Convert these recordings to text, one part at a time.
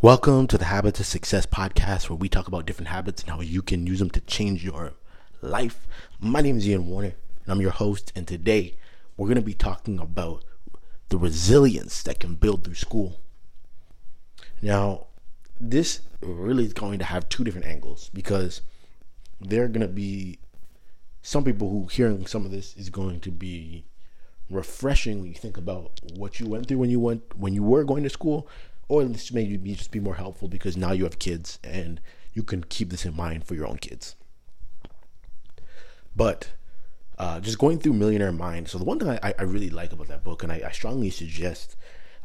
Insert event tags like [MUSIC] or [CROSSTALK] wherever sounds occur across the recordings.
Welcome to the Habits of Success podcast, where we talk about different habits and how you can use them to change your life. My name is Ian Warner, and I'm your host. And today we're going to be talking about the resilience that can build through school. Now, this really is going to have two different angles because there are going to be some people who hearing some of this is going to be refreshing when you think about what you went through when you went when you were going to school or this may be just be more helpful because now you have kids and you can keep this in mind for your own kids. But uh, just going through millionaire mind so the one thing i, I really like about that book and i, I strongly suggest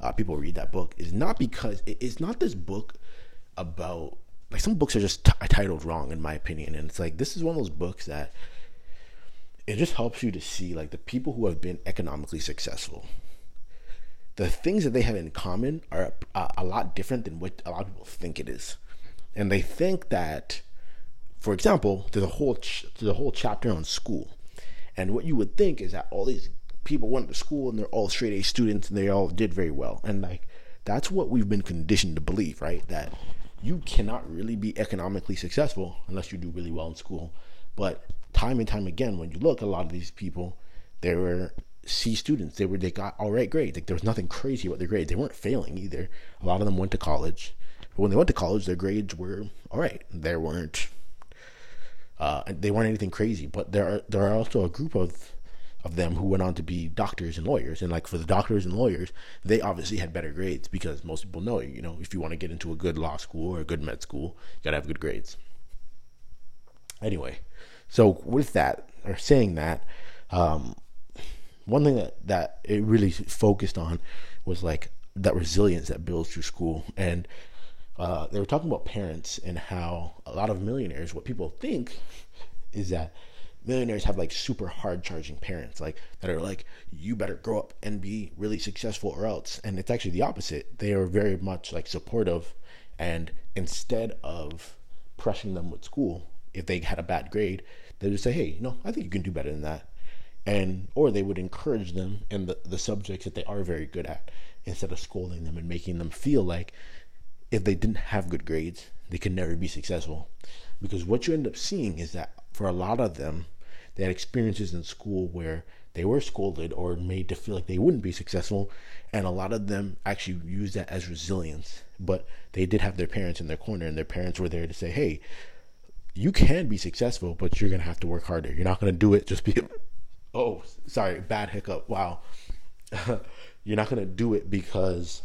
uh, people read that book is not because it, it's not this book about like some books are just t- titled wrong in my opinion. And it's like this is one of those books that it just helps you to see like the people who have been economically successful the things that they have in common are a, a lot different than what a lot of people think it is. And they think that for example there's a whole ch- there's a whole chapter on school. And what you would think is that all these people went to school and they're all straight A students and they all did very well. And like that's what we've been conditioned to believe right? That you cannot really be economically successful unless you do really well in school. But time and time again, when you look, a lot of these people, they were C students. They were they got all right grades. Like there was nothing crazy about their grades. They weren't failing either. A lot of them went to college. But when they went to college, their grades were all right. There weren't uh, they weren't anything crazy. But there are there are also a group of of them who went on to be doctors and lawyers. And like for the doctors and lawyers, they obviously had better grades because most people know, you know, if you want to get into a good law school or a good med school, you gotta have good grades. Anyway, so with that, or saying that, um, one thing that, that it really focused on was like that resilience that builds through school. And uh, they were talking about parents and how a lot of millionaires, what people think is that millionaires have like super hard charging parents, like that are like, you better grow up and be really successful or else. And it's actually the opposite. They are very much like supportive. And instead of pressing them with school, if they had a bad grade, they would say, hey, you know, I think you can do better than that. And or they would encourage them in the, the subjects that they are very good at instead of scolding them and making them feel like if they didn't have good grades, they could never be successful. Because what you end up seeing is that for a lot of them, they had experiences in school where they were scolded or made to feel like they wouldn't be successful. And a lot of them actually use that as resilience. But they did have their parents in their corner, and their parents were there to say, hey, you can be successful, but you're gonna have to work harder. You're not gonna do it just be. Oh, sorry, bad hiccup. Wow, [LAUGHS] you're not gonna do it because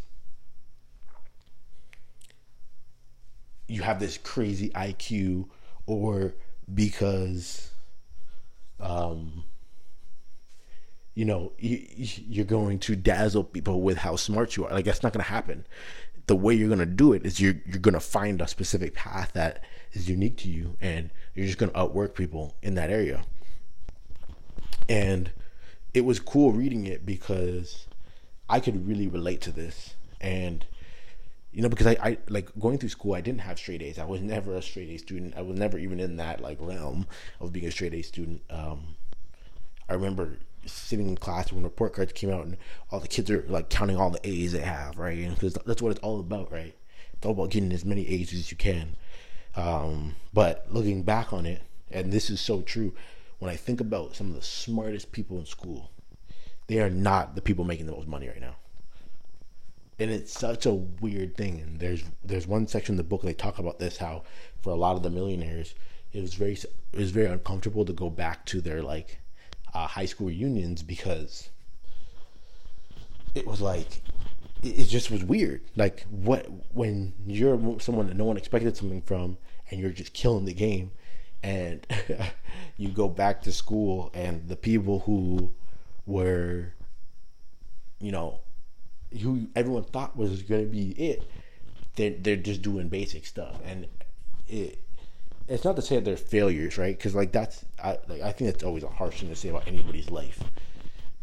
you have this crazy IQ, or because, um, you know, you, are going to dazzle people with how smart you are. Like that's not gonna happen. The way you're gonna do it is you're you're gonna find a specific path that is unique to you and you're just going to outwork people in that area. And it was cool reading it because I could really relate to this. And, you know, because I, I like going through school, I didn't have straight A's. I was never a straight A student. I was never even in that like realm of being a straight A student. Um, I remember sitting in class when report cards came out and all the kids are like counting all the A's they have, right? Because that's what it's all about, right? It's all about getting as many A's as you can. Um, but looking back on it, and this is so true, when I think about some of the smartest people in school, they are not the people making the most money right now. And it's such a weird thing. And there's there's one section in the book they talk about this how for a lot of the millionaires, it was very it was very uncomfortable to go back to their like uh, high school reunions because it was like it just was weird. Like what when you're someone that no one expected something from, and you're just killing the game, and [LAUGHS] you go back to school, and the people who were, you know, who everyone thought was going to be it, they're they're just doing basic stuff, and it. It's not to say they're failures, right? Because like that's I like I think that's always a harsh thing to say about anybody's life,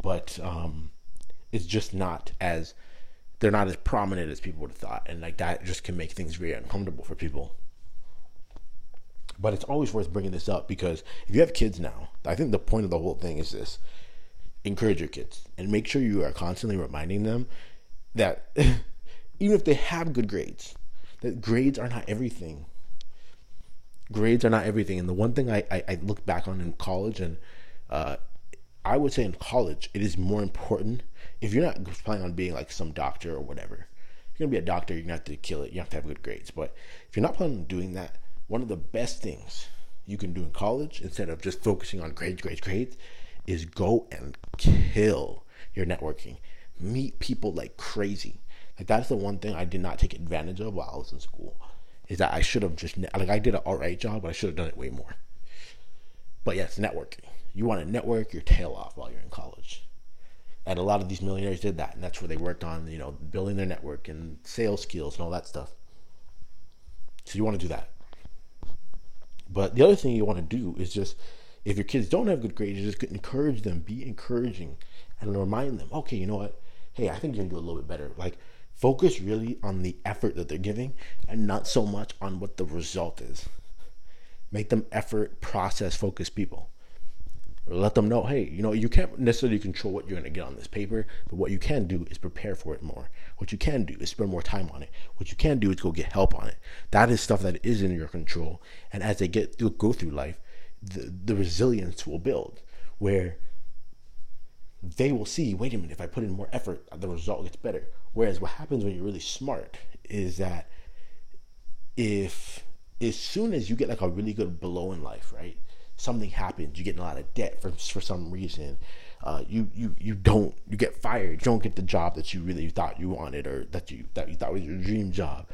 but um, it's just not as they're not as prominent as people would have thought, and like that just can make things very uncomfortable for people. But it's always worth bringing this up because if you have kids now, I think the point of the whole thing is this: encourage your kids and make sure you are constantly reminding them that [LAUGHS] even if they have good grades, that grades are not everything. Grades are not everything. And the one thing I, I, I look back on in college, and uh, I would say in college, it is more important if you're not planning on being like some doctor or whatever. You're gonna be a doctor, you're gonna have to kill it. You have to have good grades. But if you're not planning on doing that, one of the best things you can do in college instead of just focusing on grades, grades, grades, is go and kill your networking. Meet people like crazy. Like that's the one thing I did not take advantage of while I was in school. Is that I should have just like I did an alright job, but I should have done it way more. But yes, networking. You want to network your tail off while you're in college. And a lot of these millionaires did that, and that's where they worked on, you know, building their network and sales skills and all that stuff. So you want to do that. But the other thing you want to do is just, if your kids don't have good grades, just encourage them, be encouraging, and remind them, okay, you know what? Hey, I think you can do a little bit better. Like, focus really on the effort that they're giving, and not so much on what the result is. Make them effort process focused people let them know, hey, you know, you can't necessarily control what you're going to get on this paper, but what you can do is prepare for it more. What you can do is spend more time on it. What you can do is go get help on it. That is stuff that is in your control. And as they get through, go through life, the, the resilience will build where they will see, wait a minute, if I put in more effort, the result gets better. Whereas what happens when you're really smart is that if as soon as you get like a really good blow in life, right? Something happens, you get in a lot of debt for for some reason. Uh, you you you don't you get fired. You don't get the job that you really thought you wanted or that you that you thought was your dream job.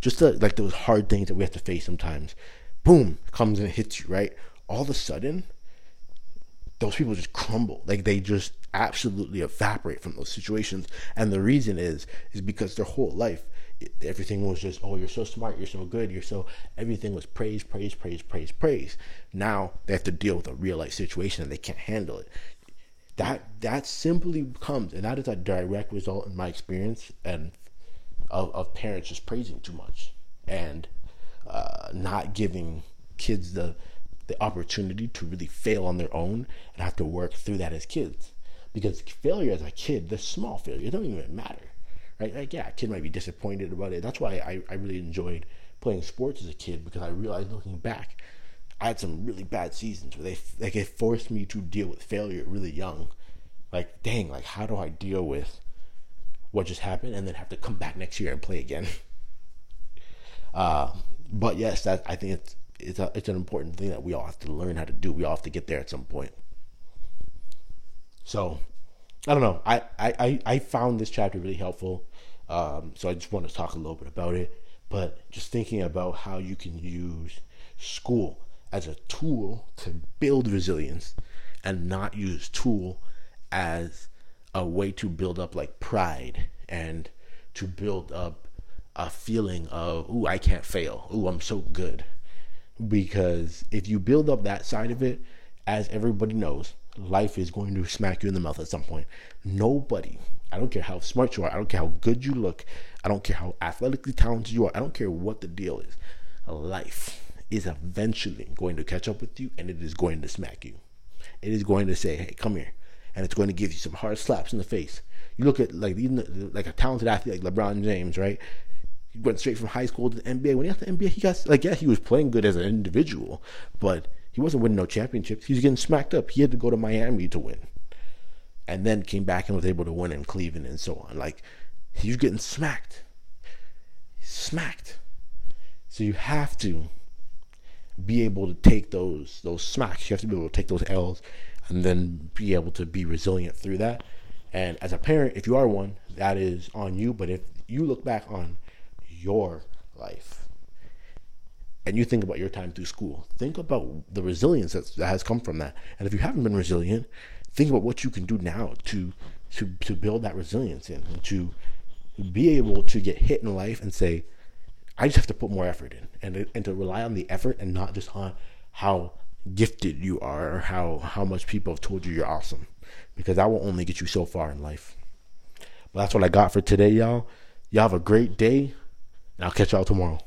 Just the, like those hard things that we have to face sometimes. Boom comes and hits you right. All of a sudden, those people just crumble. Like they just absolutely evaporate from those situations. And the reason is is because their whole life everything was just oh you're so smart you're so good you're so everything was praise praise praise praise praise. Now they have to deal with a real life situation and they can't handle it. That that simply comes and that is a direct result in my experience and of, of parents just praising too much and uh, not giving kids the the opportunity to really fail on their own and have to work through that as kids. Because failure as a kid the small failure it don't even matter right? Like, yeah, a kid might be disappointed about it. That's why I, I really enjoyed playing sports as a kid because I realized looking back, I had some really bad seasons where they like it forced me to deal with failure really young. Like, dang, like how do I deal with what just happened and then have to come back next year and play again? [LAUGHS] Uh, but yes, that I think it's it's a, it's an important thing that we all have to learn how to do. We all have to get there at some point. So, I don't know. I I I found this chapter really helpful. Um, so I just want to talk a little bit about it. But just thinking about how you can use school as a tool to build resilience and not use tool as a way to build up like pride and to build up a feeling of ooh I can't fail ooh I'm so good because if you build up that side of it as everybody knows life is going to smack you in the mouth at some point nobody I don't care how smart you are. I don't care how good you look. I don't care how athletically talented you are. I don't care what the deal is. Life is eventually going to catch up with you and it is going to smack you. It is going to say, hey, come here. And it's going to give you some hard slaps in the face. You look at like even like a talented athlete like LeBron James, right? He went straight from high school to the NBA. When he got to the NBA, he got like yeah, he was playing good as an individual, but he wasn't winning no championships. He was getting smacked up. He had to go to Miami to win and then came back and was able to win in Cleveland and so on. Like he was getting smacked, smacked. So you have to be able to take those those smacks. You have to be able to take those L's, and then be able to be resilient through that. And as a parent, if you are one, that is on you. But if you look back on your life and you think about your time through school, think about the resilience that has come from that. And if you haven't been resilient, think about what you can do now to to to build that resilience in and to be able to get hit in life and say, I just have to put more effort in and and to rely on the effort and not just on how gifted you are or how how much people have told you you're awesome because that will only get you so far in life. But that's what I got for today, y'all. Y'all have a great day, and I'll catch y'all tomorrow.